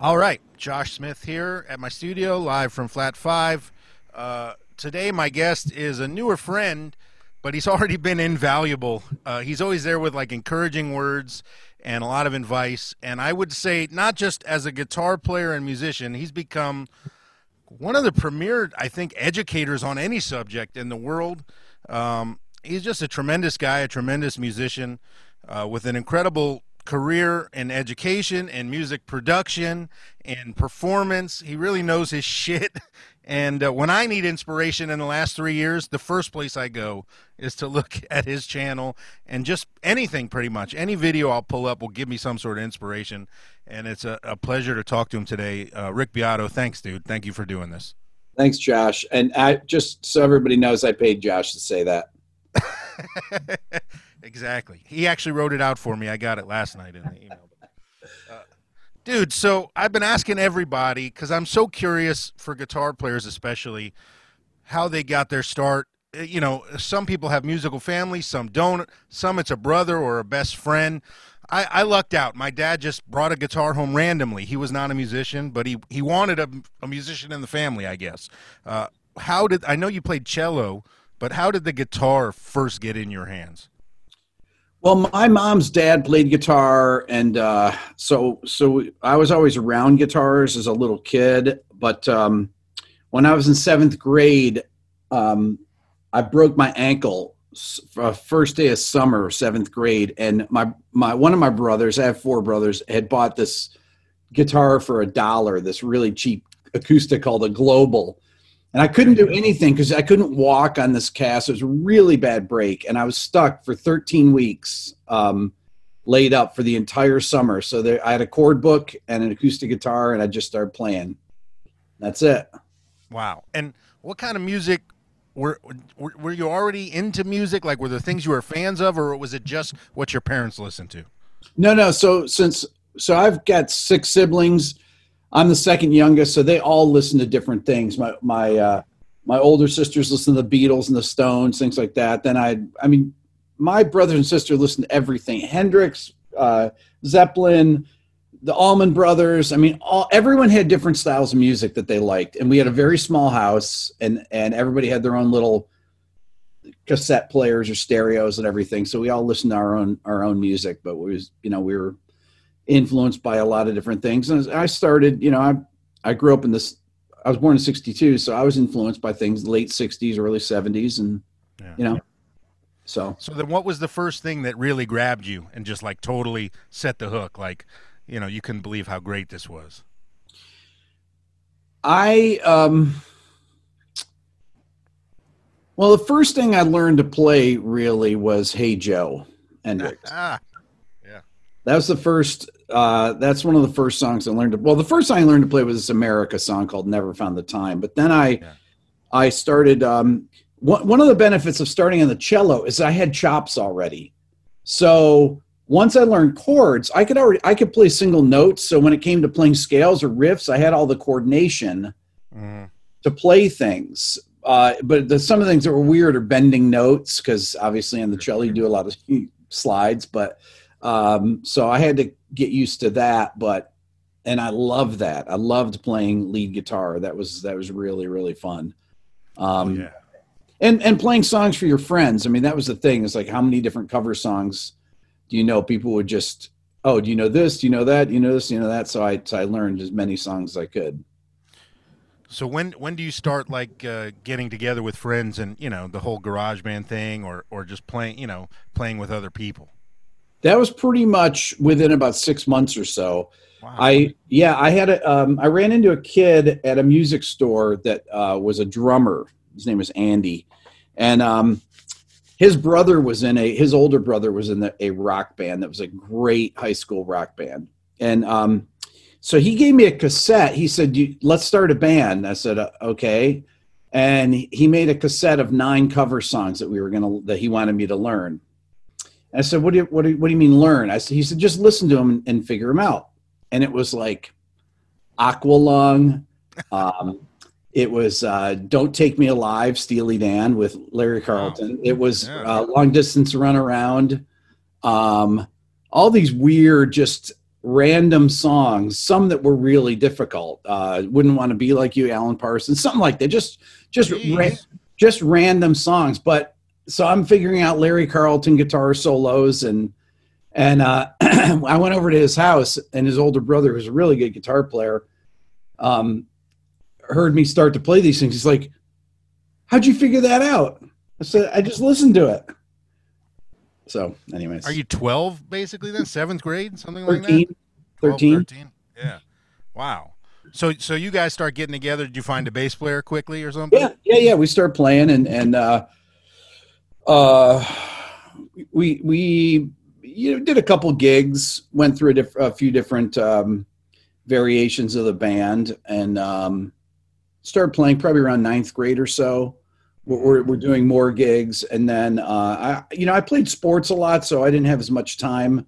All right, Josh Smith here at my studio, live from Flat Five. Uh, today, my guest is a newer friend, but he's already been invaluable. Uh, he's always there with like encouraging words and a lot of advice. And I would say, not just as a guitar player and musician, he's become one of the premier, I think, educators on any subject in the world. Um, he's just a tremendous guy, a tremendous musician uh, with an incredible career in education and music production and performance. He really knows his shit. And uh, when I need inspiration in the last three years, the first place I go is to look at his channel and just anything pretty much. Any video I'll pull up will give me some sort of inspiration. And it's a, a pleasure to talk to him today. Uh, Rick Beato, thanks, dude. Thank you for doing this. Thanks, Josh. And I, just so everybody knows, I paid Josh to say that. exactly. He actually wrote it out for me. I got it last night in the email. Uh, dude, so I've been asking everybody because I'm so curious for guitar players, especially how they got their start. Uh, you know, some people have musical families, some don't. Some it's a brother or a best friend. I, I lucked out. My dad just brought a guitar home randomly. He was not a musician, but he he wanted a, a musician in the family, I guess. Uh, how did I know you played cello? But how did the guitar first get in your hands? Well, my mom's dad played guitar, and uh, so so I was always around guitars as a little kid. But um, when I was in seventh grade, um, I broke my ankle uh, first day of summer, seventh grade, and my my one of my brothers, I have four brothers, had bought this guitar for a dollar, this really cheap acoustic called a Global and I couldn't do anything because I couldn't walk on this cast. It was a really bad break, and I was stuck for 13 weeks, um, laid up for the entire summer. So there, I had a chord book and an acoustic guitar, and I just started playing. That's it. Wow! And what kind of music were, were were you already into music? Like, were there things you were fans of, or was it just what your parents listened to? No, no. So since so I've got six siblings I'm the second youngest, so they all listen to different things. My my uh, my older sisters listen to the Beatles and the Stones, things like that. Then I, I mean, my brother and sister listen to everything: Hendrix, uh, Zeppelin, the Allman Brothers. I mean, all everyone had different styles of music that they liked, and we had a very small house, and and everybody had their own little cassette players or stereos and everything. So we all listened to our own our own music, but we was you know we were influenced by a lot of different things. And I started, you know, I I grew up in this. I was born in '62, so I was influenced by things late '60s, early '70s, and yeah. you know. So. So then, what was the first thing that really grabbed you and just like totally set the hook? Like, you know, you couldn't believe how great this was. I um. Well, the first thing I learned to play really was "Hey Joe" and ah, that was the first. Uh, that's one of the first songs I learned. To, well, the first song I learned to play was this America song called "Never Found the Time." But then I, yeah. I started. Um, one, one of the benefits of starting on the cello is I had chops already. So once I learned chords, I could already I could play single notes. So when it came to playing scales or riffs, I had all the coordination mm. to play things. Uh, but the, some of the things that were weird are bending notes because obviously on the cello you do a lot of slides. But um, so I had to get used to that, but and I loved that. I loved playing lead guitar. That was that was really really fun. Um, oh, yeah. And and playing songs for your friends. I mean, that was the thing. It's like how many different cover songs do you know? People would just, oh, do you know this? Do you know that? Do you know this? Do you know that? So I so I learned as many songs as I could. So when when do you start like uh, getting together with friends and you know the whole garage band thing, or or just playing you know playing with other people? That was pretty much within about six months or so. Wow. I yeah, I had a um, I ran into a kid at a music store that uh, was a drummer. His name was Andy, and um, his brother was in a his older brother was in the, a rock band that was a great high school rock band, and um, so he gave me a cassette. He said, "Let's start a band." I said, uh, "Okay." And he made a cassette of nine cover songs that we were gonna that he wanted me to learn. And I said, what do you, what do you, what do you mean learn? I said, he said, just listen to him and, and figure him out. And it was like Aqualung. Um, it was uh, Don't Take Me Alive, Steely Dan with Larry Carlton. Wow. It was yeah. uh, Long Distance Run Around. Um, all these weird, just random songs, some that were really difficult. Uh, Wouldn't want to be like you, Alan Parsons, something like that. Just just ra- just random songs. But so I'm figuring out Larry Carlton guitar solos and and uh, I went over to his house and his older brother, who's a really good guitar player, um, heard me start to play these things. He's like, "How'd you figure that out?" I said, "I just listened to it." So, anyways, are you 12 basically then? Seventh grade, something 13, like that? 13. 13. Yeah. Wow. So, so you guys start getting together. Did you find a bass player quickly or something? Yeah, yeah, yeah. We start playing, and and uh, uh, we we you know did a couple gigs, went through a, diff- a few different um, variations of the band, and um, started playing probably around ninth grade or so. We're, we're doing more gigs and then uh, i you know i played sports a lot so i didn't have as much time.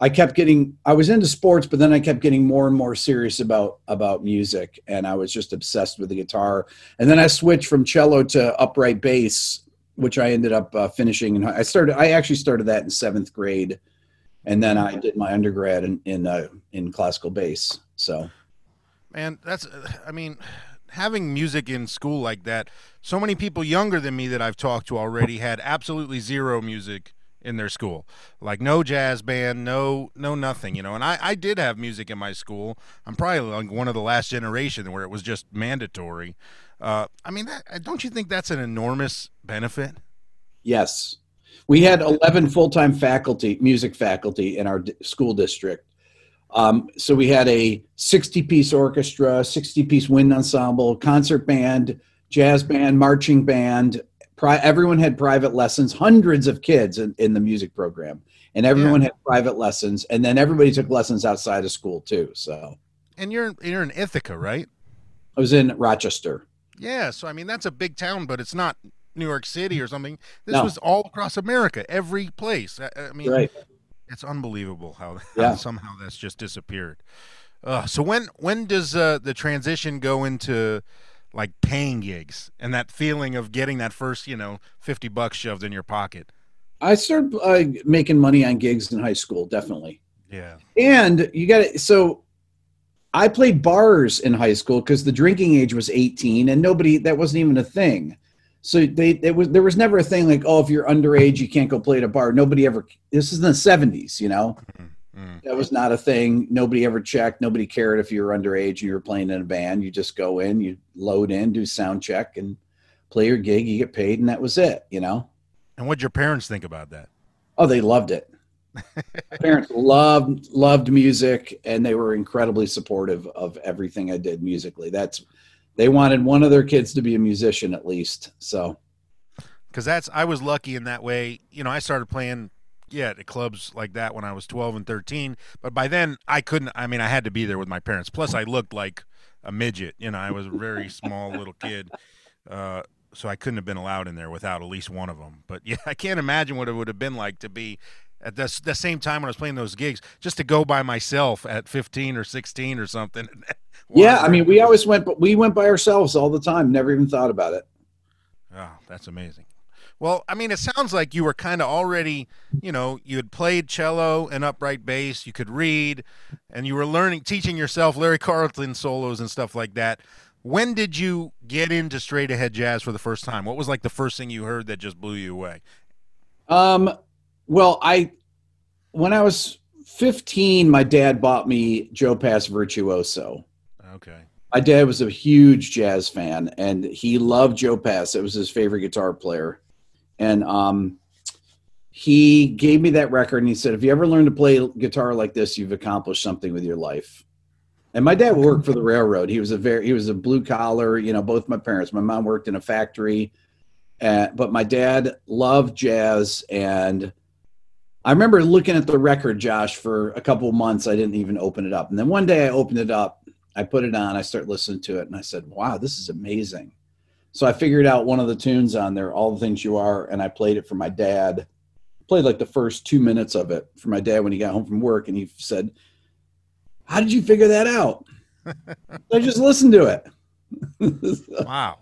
I kept getting i was into sports but then i kept getting more and more serious about about music and i was just obsessed with the guitar. And then i switched from cello to upright bass which i ended up uh, finishing and i started i actually started that in seventh grade and then i did my undergrad in in, uh, in classical bass so. Man that's i mean having music in school like that, so many people younger than me that I've talked to already had absolutely zero music in their school. Like no jazz band no no nothing you know and i i did have music in my school. I'm probably like one of the last generation where it was just mandatory uh i mean that, don't you think that's an enormous benefit yes we had 11 full-time faculty music faculty in our school district um, so we had a 60 piece orchestra, 60 piece wind ensemble, concert band, jazz band, marching band. Pri- everyone had private lessons, hundreds of kids in, in the music program, and everyone yeah. had private lessons. And then everybody took lessons outside of school too. So, and you're you're in Ithaca, right? I was in Rochester. Yeah, so I mean that's a big town, but it's not New York City or something. This no. was all across America, every place. I, I mean, right. It's unbelievable how, yeah. somehow that's just disappeared. Uh, so when when does uh, the transition go into like paying gigs and that feeling of getting that first you know fifty bucks shoved in your pocket? I started uh, making money on gigs in high school, definitely. Yeah, and you got it. So I played bars in high school because the drinking age was eighteen, and nobody that wasn't even a thing. So they it was there was never a thing like oh if you're underage you can't go play at a bar. Nobody ever. This is in the '70s, you know. Mm-hmm. That was not a thing. Nobody ever checked. Nobody cared if you were underage and you were playing in a band. You just go in, you load in, do sound check, and play your gig. You get paid, and that was it. You know. And what did your parents think about that? Oh, they loved it. Parents loved loved music, and they were incredibly supportive of everything I did musically. That's they wanted one of their kids to be a musician at least. So, because that's I was lucky in that way. You know, I started playing yeah at clubs like that when I was 12 and 13, but by then I couldn't. I mean, I had to be there with my parents. Plus, I looked like a midget. You know, I was a very small little kid. Uh, so I couldn't have been allowed in there without at least one of them. But yeah, I can't imagine what it would have been like to be at the, the same time when I was playing those gigs, just to go by myself at 15 or 16 or something. yeah, I mean, we always went, but we went by ourselves all the time. Never even thought about it. Oh, that's amazing. Well, I mean, it sounds like you were kind of already, you know, you had played cello and upright bass, you could read, and you were learning, teaching yourself Larry Carlton solos and stuff like that. When did you get into straight ahead jazz for the first time? What was like the first thing you heard that just blew you away? Um, well, I when I was 15, my dad bought me Joe Pass Virtuoso. Okay. My dad was a huge jazz fan, and he loved Joe Pass. It was his favorite guitar player, and um, he gave me that record, and he said, "If you ever learn to play guitar like this, you've accomplished something with your life." And my dad worked for the railroad. He was a very he was a blue collar. You know, both my parents. My mom worked in a factory, uh, but my dad loved jazz and I remember looking at the record, Josh, for a couple months. I didn't even open it up. And then one day I opened it up, I put it on, I started listening to it, and I said, wow, this is amazing. So I figured out one of the tunes on there, All the Things You Are, and I played it for my dad. Played like the first two minutes of it for my dad when he got home from work, and he said, How did you figure that out? I just listened to it. wow.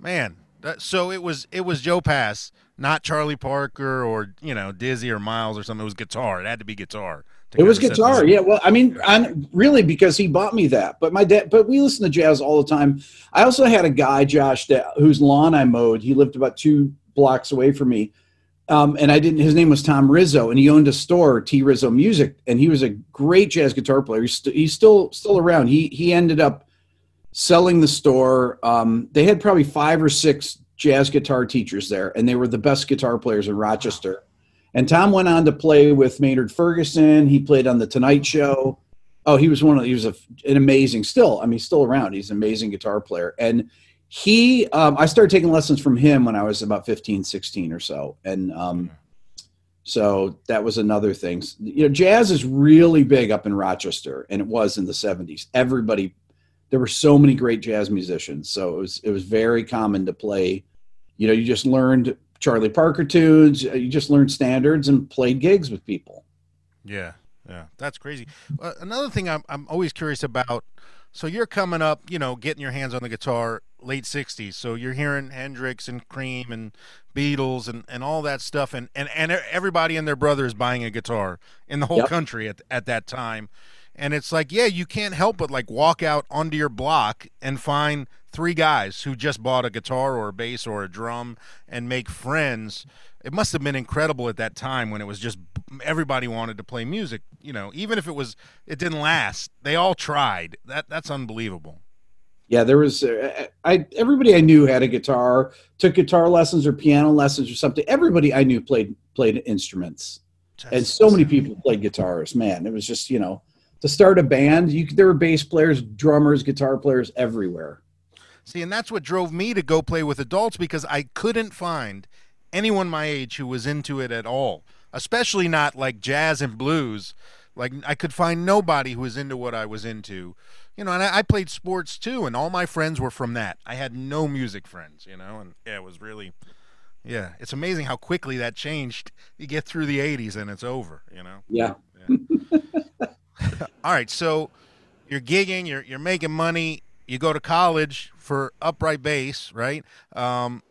Man, so it was it was Joe Pass, not Charlie Parker or you know Dizzy or Miles or something. It was guitar. It had to be guitar. It was guitar, yeah. Well, I mean, I'm really because he bought me that. But my dad, but we listen to jazz all the time. I also had a guy, Josh, that, whose lawn I mowed. He lived about two blocks away from me, um, and I didn't. His name was Tom Rizzo, and he owned a store, T Rizzo Music, and he was a great jazz guitar player. He's, st- he's still still around. He he ended up selling the store. Um, they had probably five or six jazz guitar teachers there, and they were the best guitar players in Rochester. And Tom went on to play with Maynard Ferguson. He played on the Tonight Show. Oh, he was one of he was a, an amazing still. I mean, still around. He's an amazing guitar player. And he, um, I started taking lessons from him when I was about 15, 16 or so. And um, so that was another thing. You know, jazz is really big up in Rochester, and it was in the 70s. Everybody, there were so many great jazz musicians. So it was it was very common to play. You know, you just learned Charlie Parker tunes. Uh, you just learned standards and played gigs with people. Yeah, yeah, that's crazy. Uh, another thing I'm I'm always curious about. So you're coming up, you know, getting your hands on the guitar late '60s. So you're hearing Hendrix and Cream and Beatles and, and all that stuff, and, and and everybody and their brother is buying a guitar in the whole yep. country at at that time. And it's like, yeah, you can't help but like walk out onto your block and find three guys who just bought a guitar or a bass or a drum and make friends. It must have been incredible at that time when it was just everybody wanted to play music. You know, even if it was it didn't last, they all tried. That that's unbelievable. Yeah, there was uh, I everybody I knew had a guitar, took guitar lessons or piano lessons or something. Everybody I knew played played instruments. That's and so many people played guitars. Man, it was just, you know, to start a band, you there were bass players, drummers, guitar players everywhere. See, and that's what drove me to go play with adults because I couldn't find anyone my age who was into it at all, especially not like jazz and blues. Like I could find nobody who was into what I was into. You know, and I, I played sports too, and all my friends were from that. I had no music friends, you know, and yeah, it was really yeah, it's amazing how quickly that changed. You get through the 80s and it's over, you know. Yeah. yeah. all right, so you're gigging, you're you're making money, you go to college for upright bass, right? Um,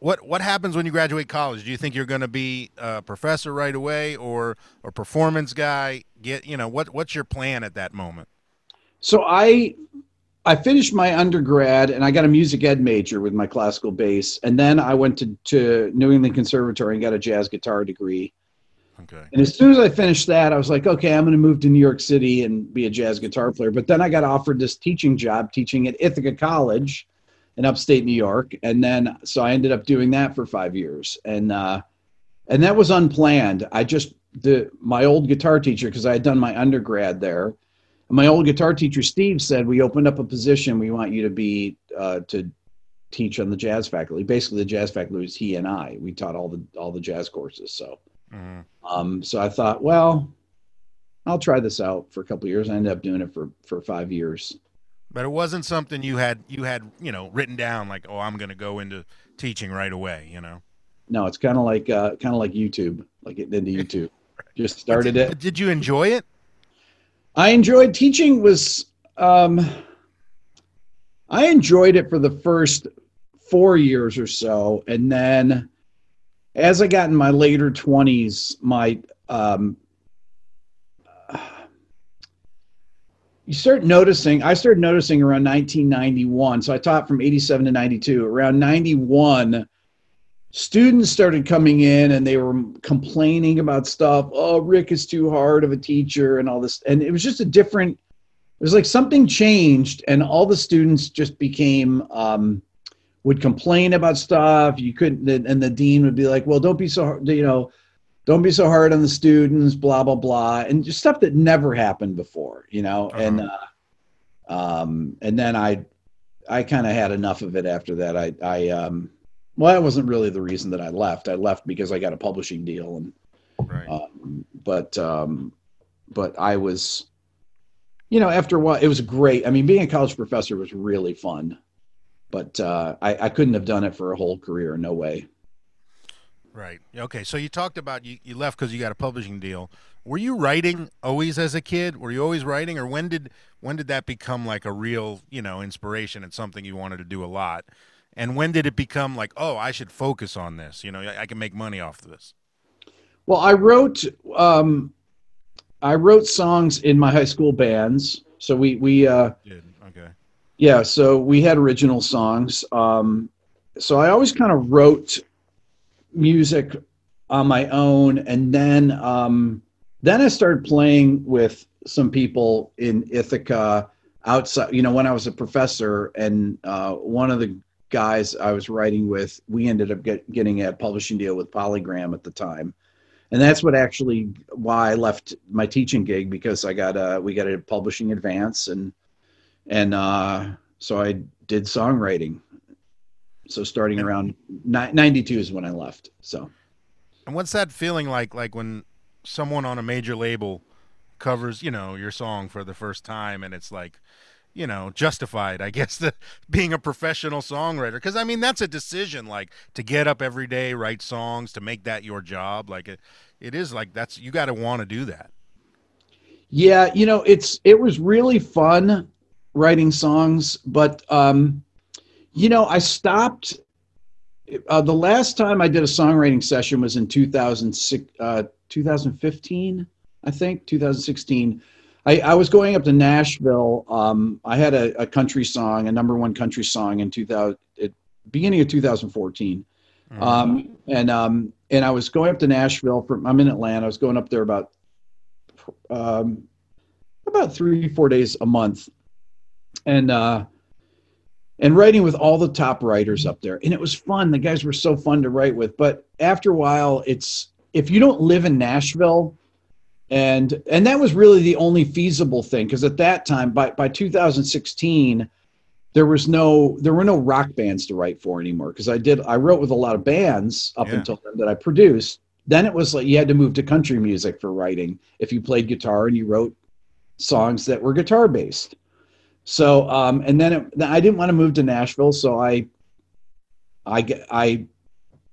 what what happens when you graduate college? Do you think you're going to be a professor right away, or a performance guy? Get you know what what's your plan at that moment? So I I finished my undergrad and I got a music ed major with my classical bass, and then I went to to New England Conservatory and got a jazz guitar degree. Okay. And as soon as I finished that, I was like, okay, I'm going to move to New York City and be a jazz guitar player. But then I got offered this teaching job teaching at Ithaca College in upstate New York. And then, so I ended up doing that for five years. And, uh, and that was unplanned. I just, the, my old guitar teacher, because I had done my undergrad there, my old guitar teacher, Steve, said, we opened up a position. We want you to be, uh, to teach on the jazz faculty. Basically, the jazz faculty was he and I. We taught all the, all the jazz courses. So, Mm-hmm. Um, so I thought, well, I'll try this out for a couple years. I ended up doing it for for five years. But it wasn't something you had you had you know written down like, oh, I'm going to go into teaching right away. You know. No, it's kind of like uh, kind of like YouTube, like getting into YouTube. Just started it. Did you enjoy it? I enjoyed teaching. Was um, I enjoyed it for the first four years or so, and then as I got in my later 20s, my um, you start noticing i started noticing around 1991 so i taught from 87 to 92 around 91 students started coming in and they were complaining about stuff. Oh rick is too hard of a teacher and all this. And it was just a different it was like something changed and all the students just became um, would complain about stuff. You couldn't, and the dean would be like, "Well, don't be so, you know, don't be so hard on the students." Blah blah blah, and just stuff that never happened before, you know. Uh-huh. And uh, um, and then I, I kind of had enough of it after that. I, I, um, well, that wasn't really the reason that I left. I left because I got a publishing deal, and right. um, but um, but I was, you know, after a while, it was great. I mean, being a college professor was really fun but uh, I, I couldn't have done it for a whole career. No way. Right. Okay. So you talked about you, you left because you got a publishing deal. Were you writing always as a kid? Were you always writing, or when did when did that become like a real you know inspiration and something you wanted to do a lot? and when did it become like, oh, I should focus on this? You know, I, I can make money off of this. Well, I wrote um, I wrote songs in my high school bands. So we we uh, did. Yeah, so we had original songs. Um, so I always kind of wrote music on my own, and then um, then I started playing with some people in Ithaca outside. You know, when I was a professor, and uh, one of the guys I was writing with, we ended up get, getting a publishing deal with Polygram at the time, and that's what actually why I left my teaching gig because I got a we got a publishing advance and and uh, so I did songwriting. So starting around 92 is when I left. So. And what's that feeling like? Like when someone on a major label covers, you know, your song for the first time, and it's like, you know, justified, I guess, the being a professional songwriter. Because I mean, that's a decision, like to get up every day, write songs, to make that your job. Like it, it is like that's you got to want to do that. Yeah, you know, it's it was really fun writing songs, but um, you know, I stopped uh, the last time I did a songwriting session was in 2006, uh, 2015, I think, 2016. I, I, was going up to Nashville. Um, I had a, a, country song, a number one country song in 2000, it, beginning of 2014. Mm-hmm. Um, and, um, and I was going up to Nashville from, I'm in Atlanta. I was going up there about, um, about three, four days a month. And, uh, and writing with all the top writers up there. And it was fun. The guys were so fun to write with. But after a while, it's if you don't live in Nashville, and and that was really the only feasible thing because at that time, by by 2016, there was no there were no rock bands to write for anymore. Because I did I wrote with a lot of bands up yeah. until then that I produced. Then it was like you had to move to country music for writing if you played guitar and you wrote songs that were guitar based. So, um, and then, it, I didn't want to move to Nashville, so I, I, I,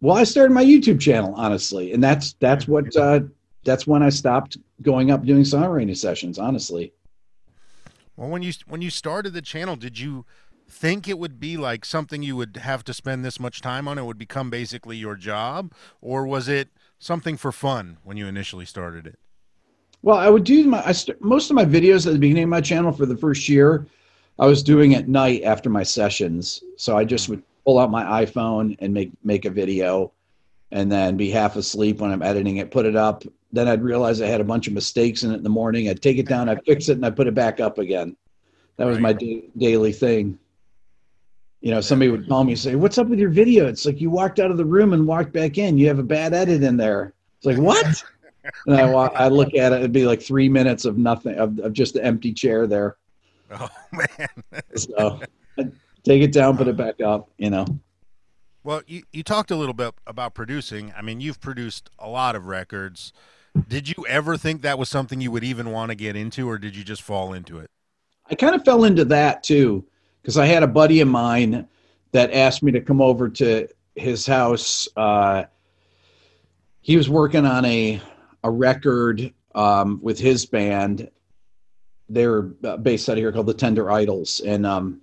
well, I started my YouTube channel honestly, and that's that's what uh, that's when I stopped going up doing songwriting sessions. Honestly. Well, when you when you started the channel, did you think it would be like something you would have to spend this much time on? It would become basically your job, or was it something for fun when you initially started it? Well, I would do my I st- most of my videos at the beginning of my channel for the first year. I was doing at night after my sessions, so I just mm. would pull out my iPhone and make make a video, and then be half asleep when I'm editing it, put it up. Then I'd realize I had a bunch of mistakes in it in the morning. I'd take it down, I'd fix it, and I put it back up again. That was right. my da- daily thing. You know, somebody would call me and say, "What's up with your video?" It's like you walked out of the room and walked back in. You have a bad edit in there. It's like what? and I walk, I look at it. It'd be like three minutes of nothing, of, of just an empty chair there. Oh man! so take it down, put it back up. You know. Well, you you talked a little bit about producing. I mean, you've produced a lot of records. Did you ever think that was something you would even want to get into, or did you just fall into it? I kind of fell into that too, because I had a buddy of mine that asked me to come over to his house. Uh, he was working on a a record um, with his band. They're uh, based out of here called the Tender Idols, and um,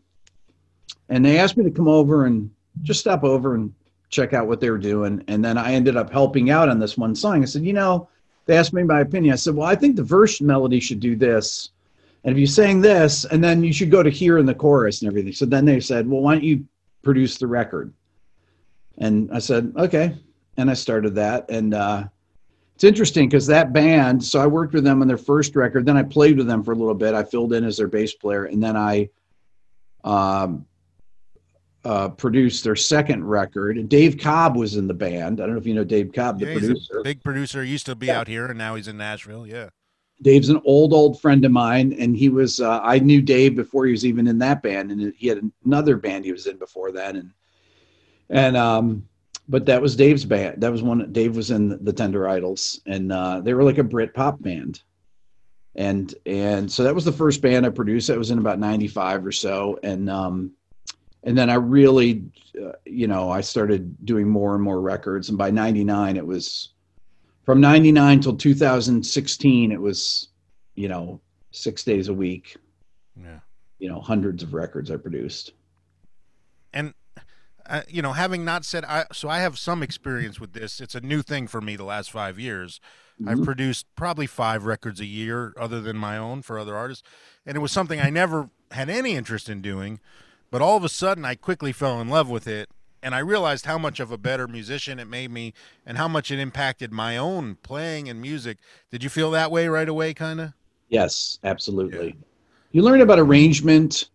and they asked me to come over and just stop over and check out what they were doing. And then I ended up helping out on this one song. I said, you know, they asked me my opinion. I said, well, I think the verse melody should do this. And if you sang this, and then you should go to here in the chorus and everything. So then they said, well, why don't you produce the record? And I said, okay. And I started that. And uh, it's interesting because that band, so I worked with them on their first record. Then I played with them for a little bit. I filled in as their bass player, and then I um, uh, produced their second record. Dave Cobb was in the band. I don't know if you know Dave Cobb, the yeah, producer. big producer. He used to be yeah. out here, and now he's in Nashville. Yeah. Dave's an old, old friend of mine, and he was. Uh, I knew Dave before he was even in that band, and he had another band he was in before that, and and um, but that was Dave's band. That was one. Dave was in the Tender Idols, and uh, they were like a Brit pop band. And and so that was the first band I produced. That was in about '95 or so, and um, and then I really, uh, you know, I started doing more and more records. And by '99, it was from '99 till 2016. It was, you know, six days a week. Yeah. You know, hundreds of records I produced. Uh, you know, having not said, I, so I have some experience with this. It's a new thing for me the last five years. Mm-hmm. I've produced probably five records a year, other than my own for other artists, and it was something I never had any interest in doing. But all of a sudden, I quickly fell in love with it, and I realized how much of a better musician it made me, and how much it impacted my own playing and music. Did you feel that way right away, kind of? Yes, absolutely. Yeah. You learn about arrangement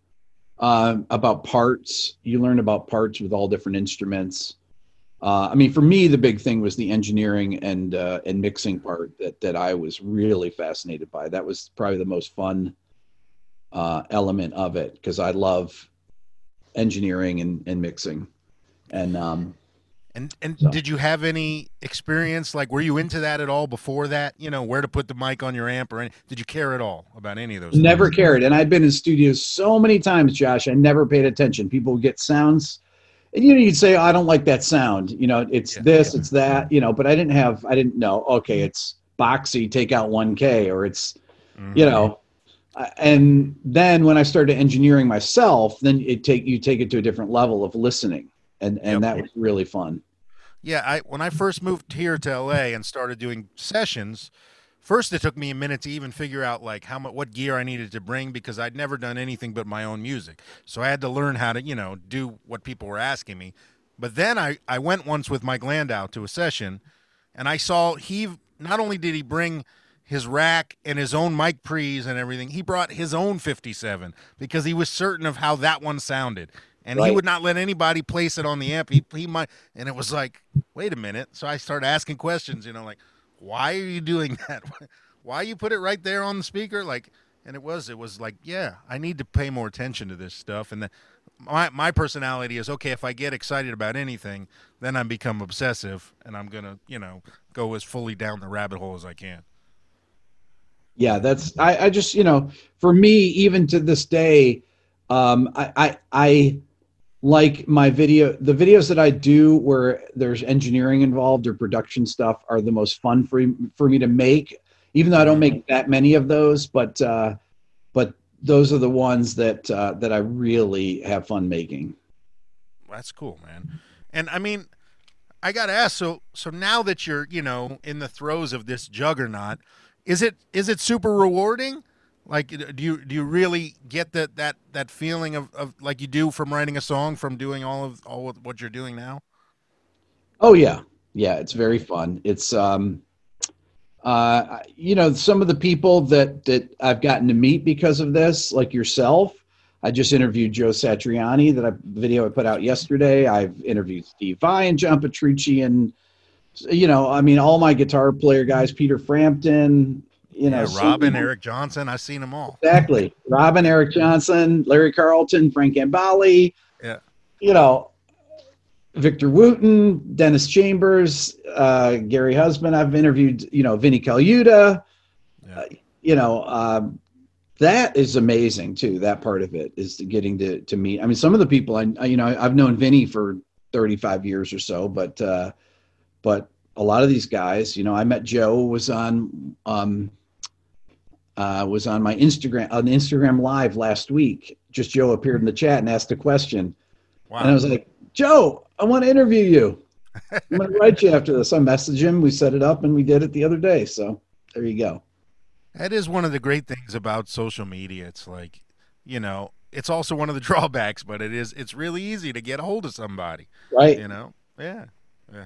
uh, about parts. You learn about parts with all different instruments. Uh, I mean, for me, the big thing was the engineering and uh, and mixing part that that I was really fascinated by. That was probably the most fun uh, element of it because I love engineering and, and mixing. And um, and and so. did you have any experience? Like, were you into that at all before that? You know, where to put the mic on your amp or any, did you care at all about any of those? Never things? cared. And I've been in studios so many times, Josh. I never paid attention. People would get sounds, and you know, you'd say, oh, "I don't like that sound." You know, it's yeah, this, yeah. it's that. You know, but I didn't have. I didn't know. Okay, it's boxy. Take out one K, or it's, mm-hmm. you know. And then when I started engineering myself, then it take you take it to a different level of listening and and yep. that was really fun. Yeah, I when I first moved here to LA and started doing sessions, first it took me a minute to even figure out like how much what gear I needed to bring because I'd never done anything but my own music. So I had to learn how to, you know, do what people were asking me. But then I I went once with Mike Landau to a session and I saw he not only did he bring his rack and his own mic pre's and everything. He brought his own 57 because he was certain of how that one sounded and right. he would not let anybody place it on the amp. He he might, and it was like, wait a minute. So I started asking questions. You know, like, why are you doing that? why you put it right there on the speaker? Like, and it was it was like, yeah, I need to pay more attention to this stuff. And the, my my personality is okay. If I get excited about anything, then I become obsessive, and I'm gonna you know go as fully down the rabbit hole as I can. Yeah, that's I, I just you know for me even to this day, um, I I. I like my video the videos that i do where there's engineering involved or production stuff are the most fun for, for me to make even though i don't make that many of those but uh but those are the ones that uh that i really have fun making. That's cool man. And i mean i gotta ask so so now that you're you know in the throes of this juggernaut is it is it super rewarding like, do you do you really get that that that feeling of, of like you do from writing a song, from doing all of all of what you're doing now? Oh yeah, yeah. It's very fun. It's um, uh, you know, some of the people that that I've gotten to meet because of this, like yourself. I just interviewed Joe Satriani, that I, video I put out yesterday. I've interviewed Steve Vai and John Petrucci, and you know, I mean, all my guitar player guys, Peter Frampton, you know, yeah, Robin, Eric Johnson. I've seen them all. Exactly. Robin, Eric Johnson, Larry Carlton, Frank Gambale. Yeah. You know, Victor Wooten, Dennis Chambers, uh, Gary Husband. I've interviewed, you know, Vinnie Colaiuta. Yeah. Uh, you know, um, that is amazing too. That part of it is getting to to meet. I mean, some of the people I, you know, I've known Vinnie for 35 years or so, but uh, but a lot of these guys, you know, I met Joe was on um, uh, was on my Instagram on Instagram live last week. Just Joe appeared in the chat and asked a question, wow. and I was like, Joe, I want to interview you. I'm going to write you after this. I messaged him. We set it up, and we did it the other day. So there you go. That is one of the great things about social media. It's like, you know, it's also one of the drawbacks, but it is it's really easy to get a hold of somebody. Right. You know? Yeah. Yeah.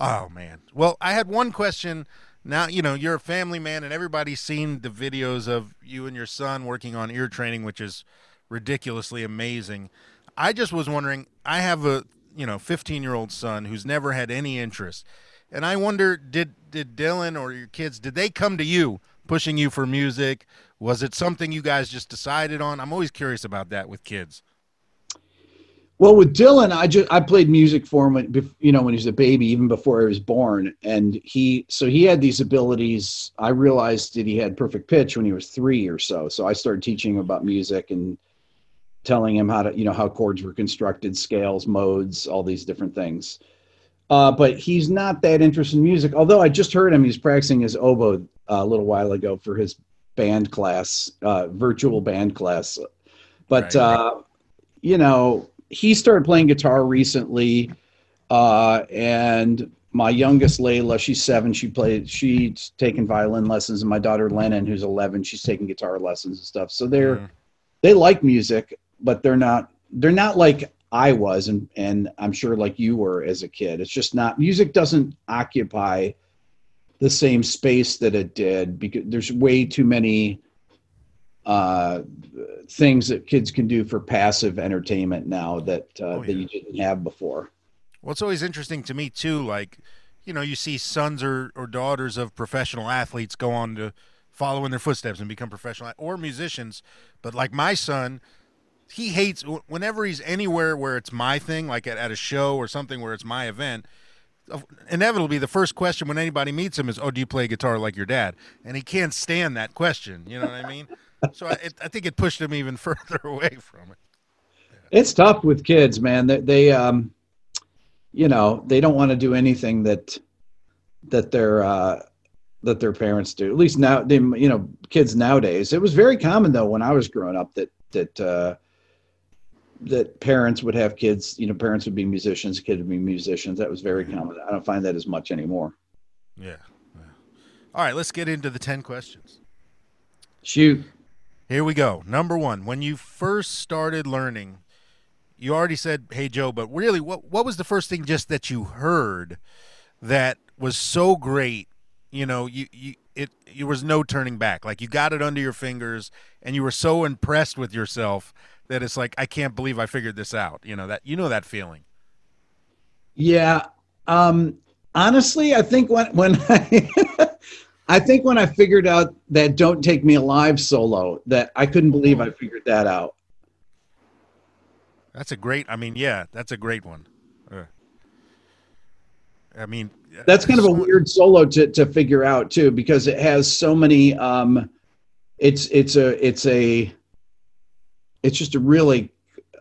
Oh man. Well, I had one question now you know you're a family man and everybody's seen the videos of you and your son working on ear training which is ridiculously amazing. I just was wondering i have a you know 15 year old son who's never had any interest. And i wonder did did dylan or your kids did they come to you pushing you for music? Was it something you guys just decided on? I'm always curious about that with kids well, with Dylan, I just I played music for him, when, you know, when he was a baby, even before he was born, and he so he had these abilities. I realized that he had perfect pitch when he was three or so. So I started teaching him about music and telling him how to, you know, how chords were constructed, scales, modes, all these different things. Uh, but he's not that interested in music. Although I just heard him, he's practicing his oboe uh, a little while ago for his band class, uh, virtual band class. But right. uh, you know he started playing guitar recently, uh, and my youngest Layla, she's seven. She played. She's taken violin lessons, and my daughter Lennon, who's eleven, she's taking guitar lessons and stuff. So they're mm. they like music, but they're not they're not like I was, and and I'm sure like you were as a kid. It's just not music doesn't occupy the same space that it did because there's way too many uh, things that kids can do for passive entertainment now that uh, oh, yeah. that you didn't have before. Well, it's always interesting to me too. Like, you know, you see sons or, or daughters of professional athletes go on to follow in their footsteps and become professional or musicians. But like my son, he hates whenever he's anywhere where it's my thing, like at, at a show or something where it's my event inevitably the first question when anybody meets him is, "Oh, do you play guitar like your dad?" And he can't stand that question. You know what I mean? so I, it, I think it pushed him even further away from it. Yeah. It's tough with kids, man. They, they um, you know, they don't want to do anything that that their uh, that their parents do. At least now, they, you know, kids nowadays. It was very common though when I was growing up that that uh, that parents would have kids, you know, parents would be musicians, kids would be musicians. That was very mm-hmm. common. I don't find that as much anymore. Yeah. yeah. All right, let's get into the 10 questions. Shoot. Here we go. Number one, when you first started learning, you already said, hey, Joe, but really, what, what was the first thing just that you heard that was so great? You know, you, you, it, there was no turning back. Like you got it under your fingers and you were so impressed with yourself that it's like I can't believe I figured this out. You know that you know that feeling. Yeah. Um honestly, I think when when I I think when I figured out that "Don't Take Me Alive" solo, that I couldn't believe I figured that out. That's a great. I mean, yeah, that's a great one. Uh, I mean, that's kind of a weird solo to to figure out too, because it has so many. Um, it's it's a it's a it's just a really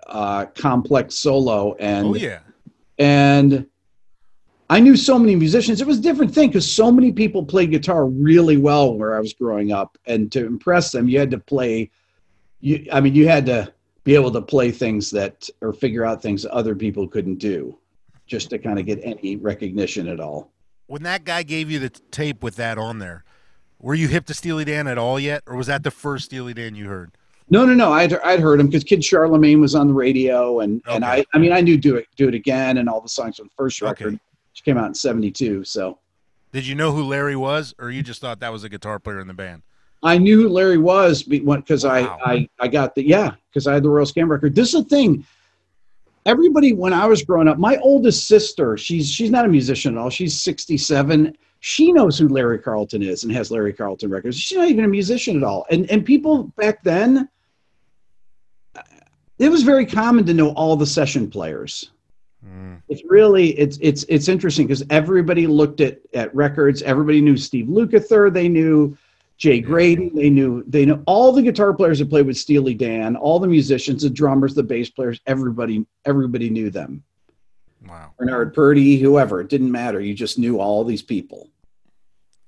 uh, complex solo and oh yeah and i knew so many musicians it was a different thing because so many people played guitar really well where i was growing up and to impress them you had to play you i mean you had to be able to play things that or figure out things that other people couldn't do just to kind of get any recognition at all when that guy gave you the tape with that on there were you hip to steely dan at all yet or was that the first steely dan you heard no, no, no. I'd I'd heard him because Kid Charlemagne was on the radio, and okay. and I I mean I knew do it do it again and all the songs from the first record, okay. Came out in '72. So, did you know who Larry was, or you just thought that was a guitar player in the band? I knew who Larry was because wow. I, I I got the yeah because I had the Royal Scam record. This is the thing. Everybody, when I was growing up, my oldest sister, she's she's not a musician at all. She's 67 she knows who Larry Carlton is and has Larry Carlton records. She's not even a musician at all. And and people back then, it was very common to know all the session players. Mm. It's really it's it's it's interesting because everybody looked at at records. Everybody knew Steve Lukather. They knew Jay Graydon. They knew they knew all the guitar players that played with Steely Dan. All the musicians, the drummers, the bass players. Everybody everybody knew them. Wow. Bernard Purdie, whoever. It didn't matter. You just knew all these people.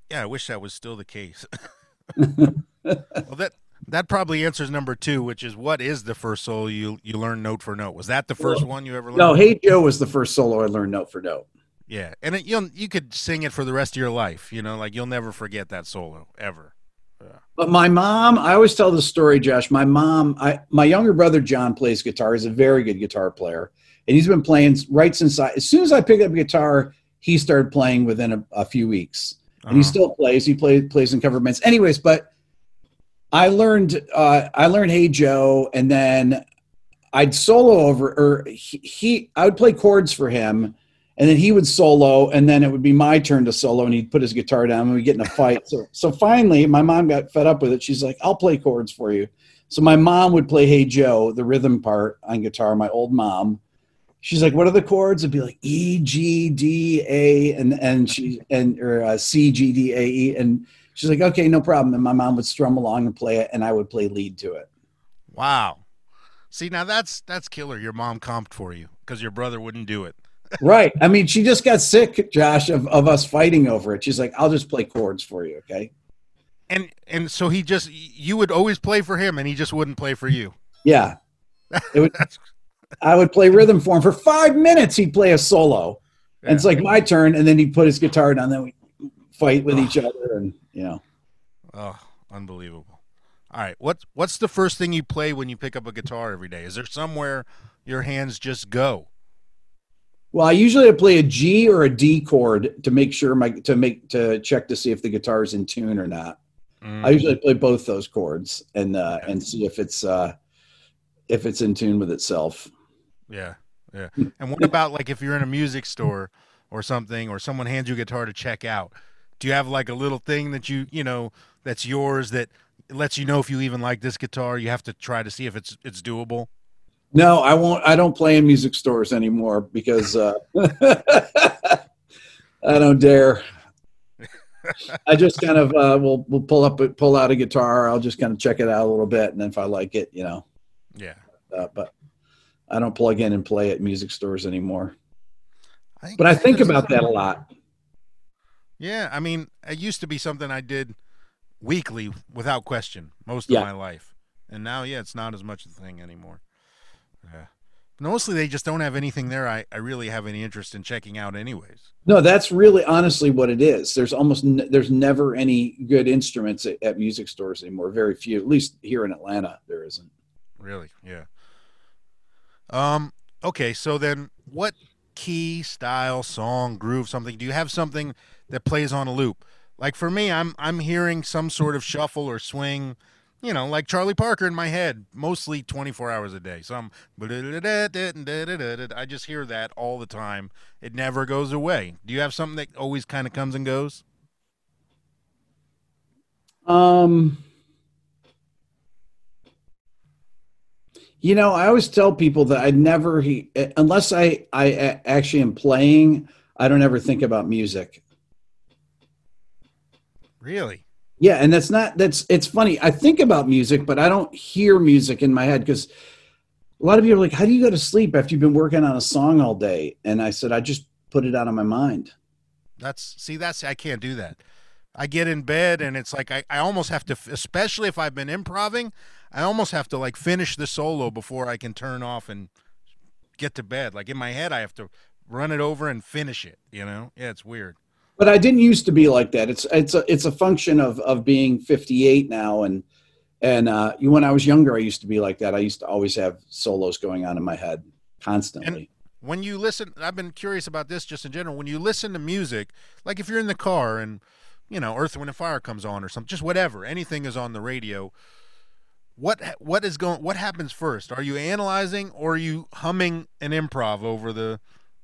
Yeah, I wish that was still the case. well, that that probably answers number two, which is what is the first solo you you learn note for note? Was that the first well, one you ever learned? No, Hey Joe was the first solo I learned note for note. Yeah, and it, you you could sing it for the rest of your life. You know, like you'll never forget that solo ever. Yeah. But my mom, I always tell the story, Josh. My mom, I my younger brother John plays guitar. He's a very good guitar player, and he's been playing right since I. As soon as I picked up guitar, he started playing within a, a few weeks, and uh-huh. he still plays. He plays plays in cover bands. Anyways, but I learned uh, I learned Hey Joe, and then I'd solo over, or he, he, I would play chords for him, and then he would solo, and then it would be my turn to solo, and he'd put his guitar down, and we'd get in a fight. so so finally, my mom got fed up with it. She's like, "I'll play chords for you." So my mom would play Hey Joe, the rhythm part on guitar. My old mom. She's like, "What are the chords?" It'd be like E G D A, and and she and or uh, C G D A E, and She's like, okay, no problem. And my mom would strum along and play it, and I would play lead to it. Wow. See, now that's that's killer. Your mom comped for you because your brother wouldn't do it. right. I mean, she just got sick, Josh, of, of us fighting over it. She's like, I'll just play chords for you, okay? And and so he just you would always play for him, and he just wouldn't play for you. Yeah. It would, I would play rhythm for him for five minutes. He'd play a solo, yeah. and it's like my turn, and then he'd put his guitar down. Then we fight with each other, and you know. Oh, unbelievable! All right, what's what's the first thing you play when you pick up a guitar every day? Is there somewhere your hands just go? Well, I usually play a G or a D chord to make sure my to make to check to see if the guitar is in tune or not. Mm. I usually play both those chords and uh, and see if it's uh, if it's in tune with itself. Yeah, yeah. and what about like if you're in a music store or something, or someone hands you a guitar to check out? Do you have like a little thing that you you know that's yours that lets you know if you even like this guitar? You have to try to see if it's it's doable. No, I won't. I don't play in music stores anymore because uh, I don't dare. I just kind of uh, will will pull up pull out a guitar. I'll just kind of check it out a little bit, and then if I like it, you know. Yeah. Uh, but I don't plug in and play at music stores anymore. I but I think about that a lot. Yeah, I mean, it used to be something I did weekly without question most of my life, and now, yeah, it's not as much a thing anymore. Yeah. Mostly they just don't have anything there I, I really have any interest in checking out anyways. No, that's really honestly what it is. There's almost n- there's never any good instruments at, at, music stores anymore. Very few. At least here in Atlanta there isn't. Really? Yeah. Um okay, so then what key, style, song, groove, something do you have something that plays on a loop? Like for me, I'm I'm hearing some sort of shuffle or swing you know, like Charlie Parker in my head, mostly 24 hours a day. So I'm, I just hear that all the time. It never goes away. Do you have something that always kind of comes and goes? Um, you know, I always tell people that I never, unless I, I actually am playing, I don't ever think about music. Really? Yeah, and that's not that's it's funny. I think about music, but I don't hear music in my head because a lot of people are like, "How do you go to sleep after you've been working on a song all day?" And I said, "I just put it out of my mind." That's see, that's I can't do that. I get in bed and it's like I, I almost have to, especially if I've been improvising, I almost have to like finish the solo before I can turn off and get to bed. Like in my head, I have to run it over and finish it. You know? Yeah, it's weird but I didn't used to be like that. It's it's a it's a function of of being 58 now, and and uh, when I was younger, I used to be like that. I used to always have solos going on in my head constantly. And when you listen, I've been curious about this just in general. When you listen to music, like if you're in the car and you know Earth, Wind, and Fire comes on or something, just whatever, anything is on the radio. What what is going? What happens first? Are you analyzing or are you humming an improv over the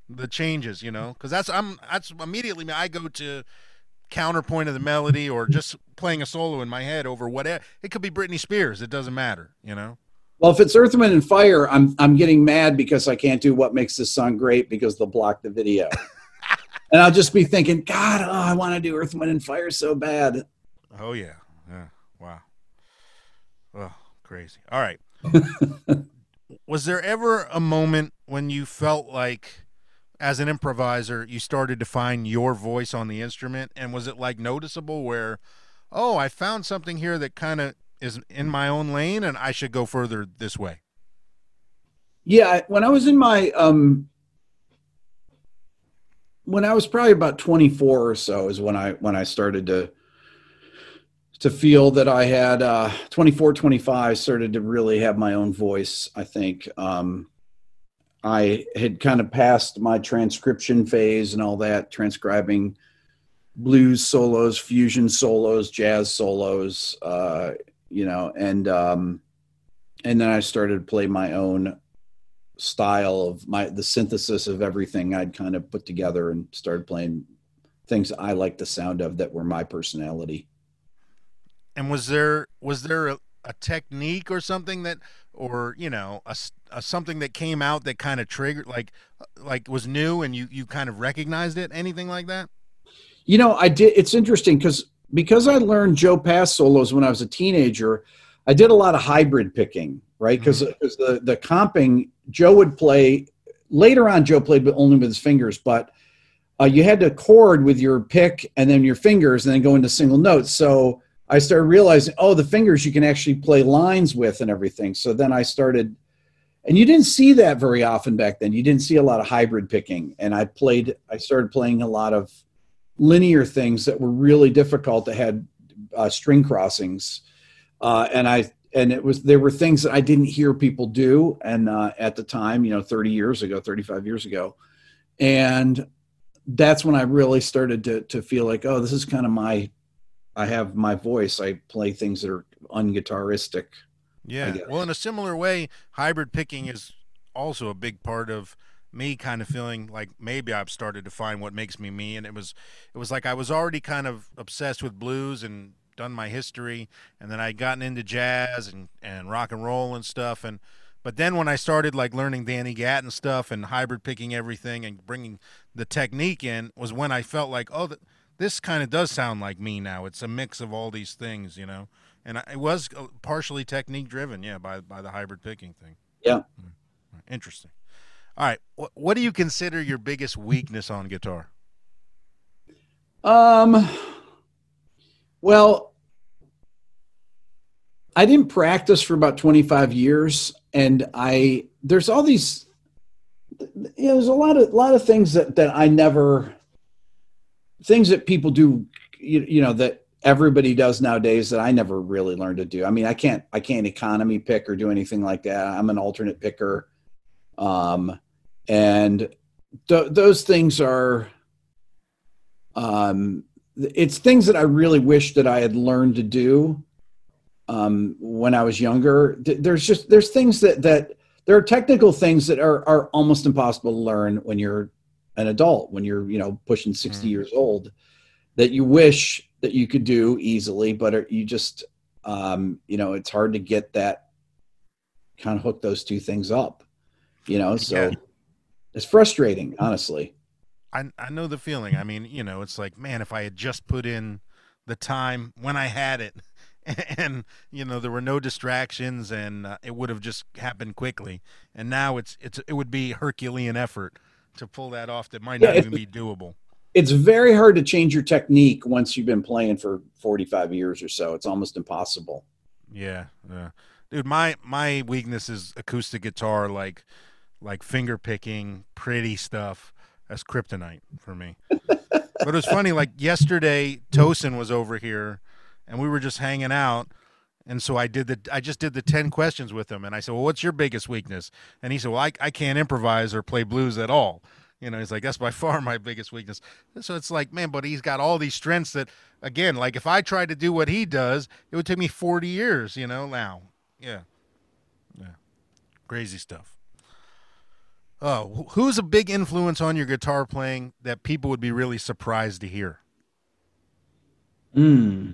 the changes, you know, because that's I'm that's immediately I go to counterpoint of the melody or just playing a solo in my head over whatever. It could be Britney Spears. It doesn't matter, you know. Well, if it's Earth, Wind, and Fire, I'm I'm getting mad because I can't do what makes this song great because they'll block the video, and I'll just be thinking, God, oh, I want to do Earth, Wind, and Fire so bad. Oh yeah, crazy. All right. Was there ever a moment when you felt like as an improviser, you started to find your voice on the instrument? And was it like noticeable where, oh, I found something here that kind of is in my own lane and I should go further this way? Yeah, when I was in my um when I was probably about 24 or so is when I when I started to to feel that I had uh 24 25 started to really have my own voice, I think. Um I had kind of passed my transcription phase and all that, transcribing blues solos, fusion solos, jazz solos, uh, you know, and um, and then I started to play my own style of my the synthesis of everything I'd kind of put together and started playing things I liked the sound of that were my personality. And was there was there a, a technique or something that or you know a, a something that came out that kind of triggered like like was new and you you kind of recognized it? Anything like that? You know i did it's interesting because because i learned joe pass solos when i was a teenager i did a lot of hybrid picking right? Because mm-hmm. the the comping joe would play later on joe played but only with his fingers but uh, you had to chord with your pick and then your fingers and then go into single notes. So I started realizing, oh, the fingers you can actually play lines with and everything. So then I started and you didn't see that very often back then. You didn't see a lot of hybrid picking, and I played. I started playing a lot of linear things that were really difficult that had uh, string crossings, uh, and I and it was there were things that I didn't hear people do, and uh, at the time, you know, thirty years ago, thirty five years ago, and that's when I really started to to feel like, oh, this is kind of my. I have my voice. I play things that are unguitaristic yeah. Well, in a similar way, hybrid picking is also a big part of me kind of feeling like maybe I've started to find what makes me me and it was it was like I was already kind of obsessed with blues and done my history and then I'd gotten into jazz and and rock and roll and stuff and but then when I started like learning Danny Gatton stuff and hybrid picking everything and bringing the technique in was when I felt like oh this kind of does sound like me now it's a mix of all these things you know and it was uh, partially technique driven, yeah, by by the hybrid picking thing. Yeah, hmm. interesting. All right, what, what do you consider your biggest weakness on guitar? Um, well, I didn't practice for about 25 years and I there's all these you know, there's a lot of a lot of things that that I never things that people do you, you know that everybody does nowadays that I never really learned to do. I mean, I can't I can't economy pick or do anything like that. I'm an alternate picker, um, and th- those things are, um, it's things that I really wish that I had learned to do um, when I was younger. There's just there's things that that there are technical things that are are almost impossible to learn when you're an adult when you're you know pushing 60 mm. years old that you wish that you could do easily, but you just, um, you know, it's hard to get that kind of hook those two things up, you know, so yeah. it's frustrating, honestly. I, I know the feeling. I mean, you know, it's like, man, if I had just put in the time when I had it and, you know, there were no distractions and uh, it would have just happened quickly. And now it's, it's, it would be Herculean effort to pull that off that might not yeah, even be doable it's very hard to change your technique once you've been playing for 45 years or so. It's almost impossible. Yeah, yeah. Dude, my my weakness is acoustic guitar like like finger picking, pretty stuff. That's kryptonite for me. but it was funny like yesterday Tosin was over here and we were just hanging out and so I did the I just did the 10 questions with him and I said, "Well, what's your biggest weakness?" And he said, "Well, I I can't improvise or play blues at all." You know, he's like, that's by far my biggest weakness. So it's like, man, but he's got all these strengths that, again, like if I tried to do what he does, it would take me 40 years, you know, now. Yeah. Yeah. Crazy stuff. Oh, who's a big influence on your guitar playing that people would be really surprised to hear? Hmm.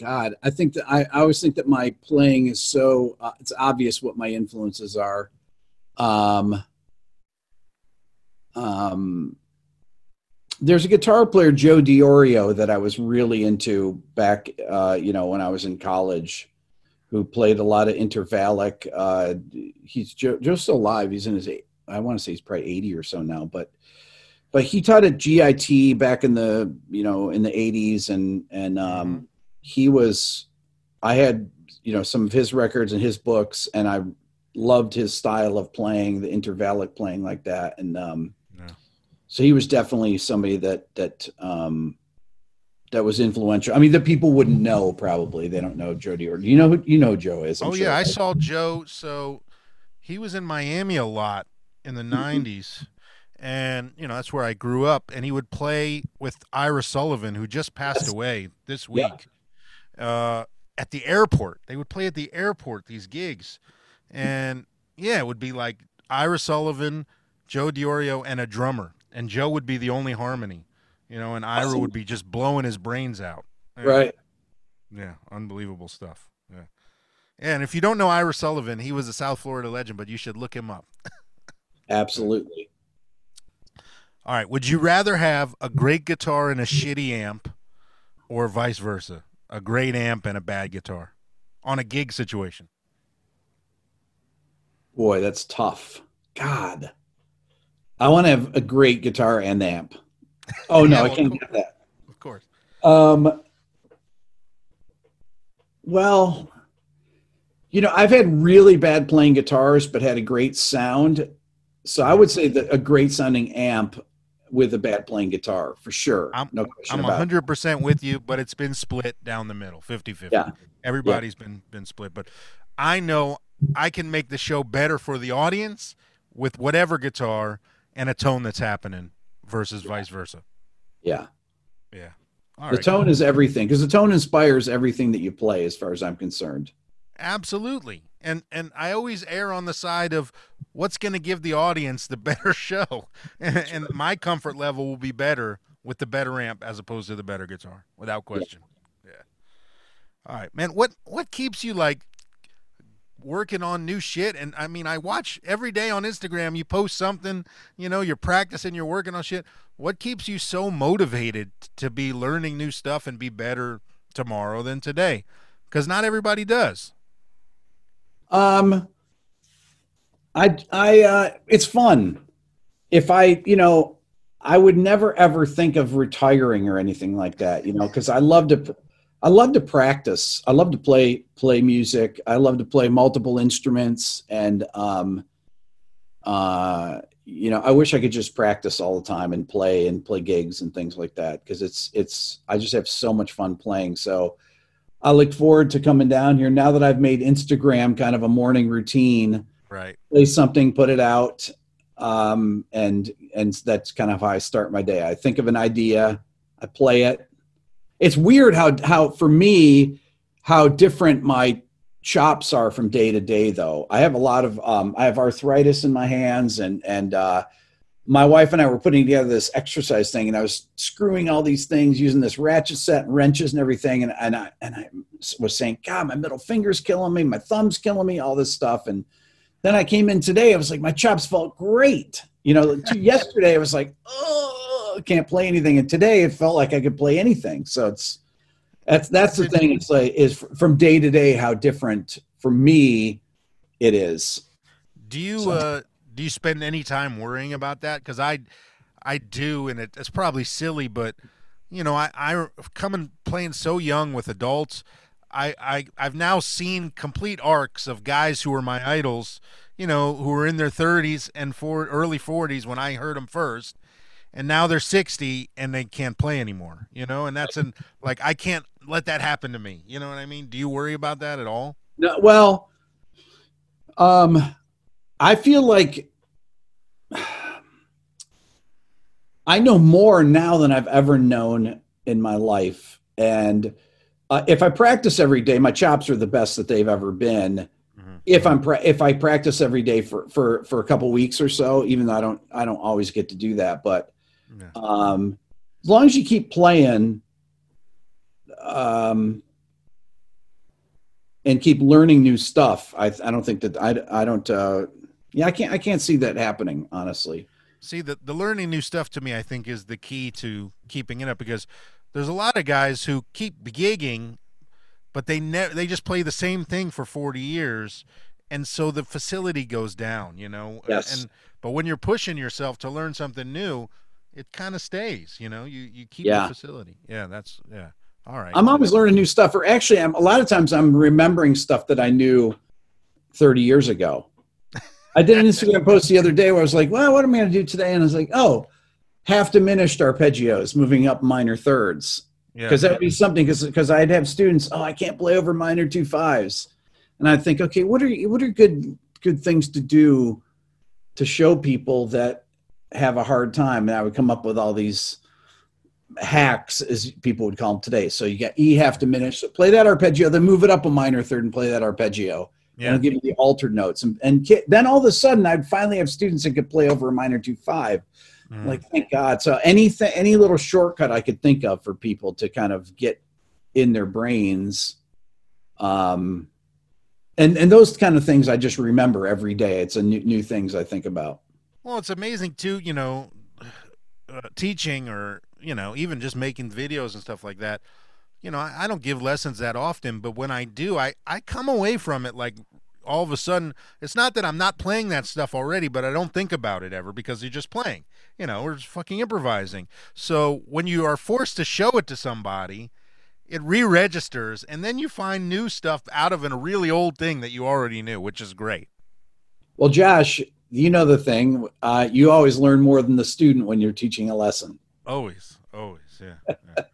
God, I think that I, I always think that my playing is so uh, it's obvious what my influences are. Um, um, there's a guitar player Joe Diorio that I was really into back, uh, you know, when I was in college, who played a lot of intervallic. Uh, he's Joe, Joe's still alive. He's in his I want to say he's probably 80 or so now, but but he taught at GIT back in the you know in the 80s and and um, mm-hmm he was i had you know some of his records and his books and i loved his style of playing the intervallic playing like that and um yeah. so he was definitely somebody that that um that was influential. I mean, the people wouldn't know probably. They don't know Joe Diorio. You know who you know Joe is. I'm oh sure, yeah. I saw Joe. So he was in Miami a lot in the '90s, mm-hmm. and you know that's where I grew up. And he would play with Ira Sullivan, who just passed yes. away this week. Yeah uh, at the airport. They would play at the airport these gigs, and yeah, it would be like Ira Sullivan, Joe Diorio, and a drummer, and Joe would be the only harmony, you know, and Ira would be just blowing his brains out. Right. Yeah, unbelievable stuff. Yeah. And if you don't know Ira Sullivan, he was a South Florida legend, but you should look him up. Absolutely. All right. Would you rather have a great guitar and a shitty amp or vice versa? A great amp and a bad guitar on a gig situation? Boy, that's tough. God. I want to have a great guitar and amp. Oh no, yeah, well, I can't get that. Of course. Um well, You know, I've had really bad playing guitars, but had a great sound. So I would say that a great sounding amp with a bad playing guitar for sure. I'm, no question I'm 100% with you, but it's been split down the middle, 50 50. Yeah. Everybody's yeah. been been split, but I know I can make the show better for the audience with whatever guitar and a tone that's happening versus vice versa. Yeah. Yeah. All the right. tone is everything because the tone inspires everything that you play as far as I'm concerned. Absolutely. And and I always err on the side of what's going to give the audience the better show. And, and, my comfort level will be better with the better amp as opposed to the better guitar without question. Yeah. All right, man. What what keeps you like working on new shit and I mean I watch every day on Instagram you post something, you know, you're practicing, you're working on shit. What keeps you so motivated to be learning new stuff and be better tomorrow than today? Cuz not everybody does. Um I I uh it's fun. If I, you know, I would never ever think of retiring or anything like that, you know, cuz I love to I love to practice. I love to play play music. I love to play multiple instruments, and um, uh, you know, I wish I could just practice all the time and play and play gigs and things like that because it's it's. I just have so much fun playing. So I look forward to coming down here now that I've made Instagram kind of a morning routine. Right. Play something, put it out, um, and and that's kind of how I start my day. I think of an idea, I play it, it's weird how how for me how different my chops are from day to day though i have a lot of um, i have arthritis in my hands and and uh, my wife and i were putting together this exercise thing and i was screwing all these things using this ratchet set and wrenches and everything and, and i and i was saying god my middle finger's killing me my thumb's killing me all this stuff and then i came in today i was like my chops felt great you know yesterday i was like oh can't play anything. And today it felt like I could play anything. So it's that's that's the thing. It's like is from day to day how different for me it is. Do you so. uh do you spend any time worrying about that? Because I I do, and it, it's probably silly, but you know I I coming playing so young with adults. I, I I've now seen complete arcs of guys who were my idols, you know, who were in their 30s and for early 40s when I heard them first, and now they're 60 and they can't play anymore you know and that's an like i can't let that happen to me you know what i mean do you worry about that at all no, well um i feel like i know more now than i've ever known in my life and uh, if i practice every day my chops are the best that they've ever been mm-hmm. if i'm pra- if i practice every day for for for a couple weeks or so even though i don't i don't always get to do that but yeah. Um, as long as you keep playing, um, and keep learning new stuff, I I don't think that I I don't uh, yeah I can't I can't see that happening honestly. See the the learning new stuff to me I think is the key to keeping it up because there's a lot of guys who keep gigging, but they never they just play the same thing for 40 years and so the facility goes down you know yes. and but when you're pushing yourself to learn something new it kind of stays. You know, you you keep yeah. the facility. Yeah, that's yeah. All right. I'm always learning new stuff. Or actually, I'm a lot of times I'm remembering stuff that I knew 30 years ago. I did an Instagram post the other day where I was like, "Well, what am I going to do today?" And I was like, "Oh, half diminished arpeggios, moving up minor thirds." Because yeah. that'd be something. Because because I'd have students, "Oh, I can't play over minor two fives," and I think, "Okay, what are what are good good things to do to show people that have a hard time and I would come up with all these hacks as people would call them today. So you got E half diminished. So play that arpeggio, then move it up a minor third and play that arpeggio. Yeah. And give you the altered notes. And, and then all of a sudden I'd finally have students that could play over a minor two five. Mm. Like thank God. So anything any little shortcut I could think of for people to kind of get in their brains. Um and and those kind of things I just remember every day. It's a new new things I think about. Well, it's amazing too, you know, uh, teaching or, you know, even just making videos and stuff like that. You know, I, I don't give lessons that often, but when I do, I, I come away from it like all of a sudden it's not that I'm not playing that stuff already, but I don't think about it ever because you're just playing. You know, we're just fucking improvising. So when you are forced to show it to somebody, it re-registers, and then you find new stuff out of a really old thing that you already knew, which is great. Well, Josh, you know the thing. Uh, you always learn more than the student when you're teaching a lesson. Always, always, yeah. yeah.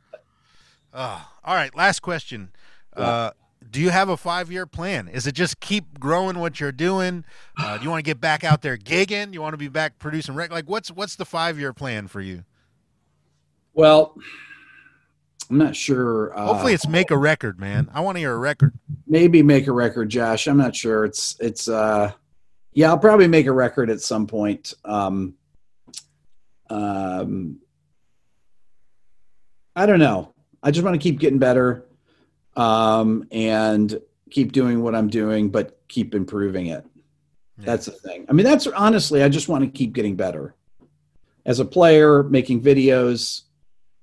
oh, all right, last question. Uh, do you have a five year plan? Is it just keep growing what you're doing? Uh, do you want to get back out there gigging? You want to be back producing rec? Like, what's what's the five year plan for you? Well, I'm not sure. Uh, Hopefully, it's make a record, man. I want to hear a record. Maybe make a record, Josh. I'm not sure. It's it's. uh Yeah, I'll probably make a record at some point. Um, um, I don't know. I just want to keep getting better um, and keep doing what I'm doing, but keep improving it. Yeah. That's the thing. I mean, that's honestly, I just want to keep getting better as a player, making videos,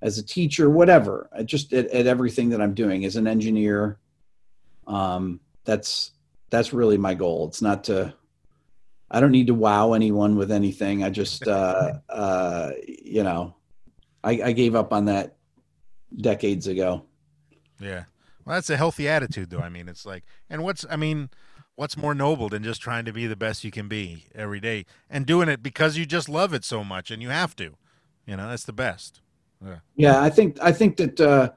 as a teacher, whatever. I just at, at everything that I'm doing as an engineer. Um, that's that's really my goal. It's not to. I don't need to wow anyone with anything. I just, uh, uh, you know, I, I gave up on that decades ago. Yeah. Well, that's a healthy attitude, though. I mean, it's like, and what's, I mean, what's more noble than just trying to be the best you can be every day and doing it because you just love it so much and you have to. You know, that's the best. Yeah. Yeah, I think I think that uh,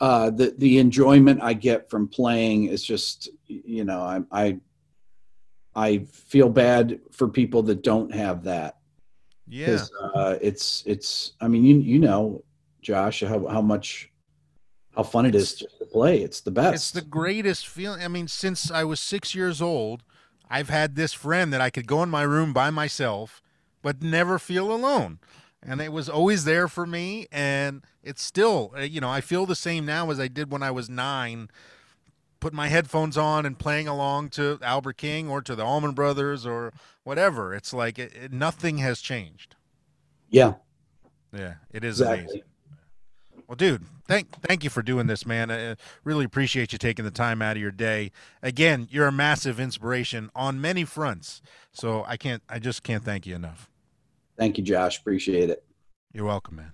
uh, the the enjoyment I get from playing is just, you know, I I I feel bad for people that don't have that. Yeah. Uh, it's it's. I mean, you you know, Josh, how how much how fun it is to play. It's the best. It's the greatest feeling. I mean, since I was six years old, I've had this friend that I could go in my room by myself, but never feel alone. And it was always there for me. And it's still, uh, you know, I feel the same now as I did when I was nine, putting my headphones on and playing along to Albert King or to the Allman Brothers or whatever. It's like it, it, nothing has changed. Yeah. Yeah, it is exactly. amazing. Well, dude, thank thank you for doing this, man. I really appreciate you taking the time out of your day. Again, you're a massive inspiration on many fronts. So I can't, I just can't thank you enough. Thank you, Josh. Appreciate it. You're welcome, man.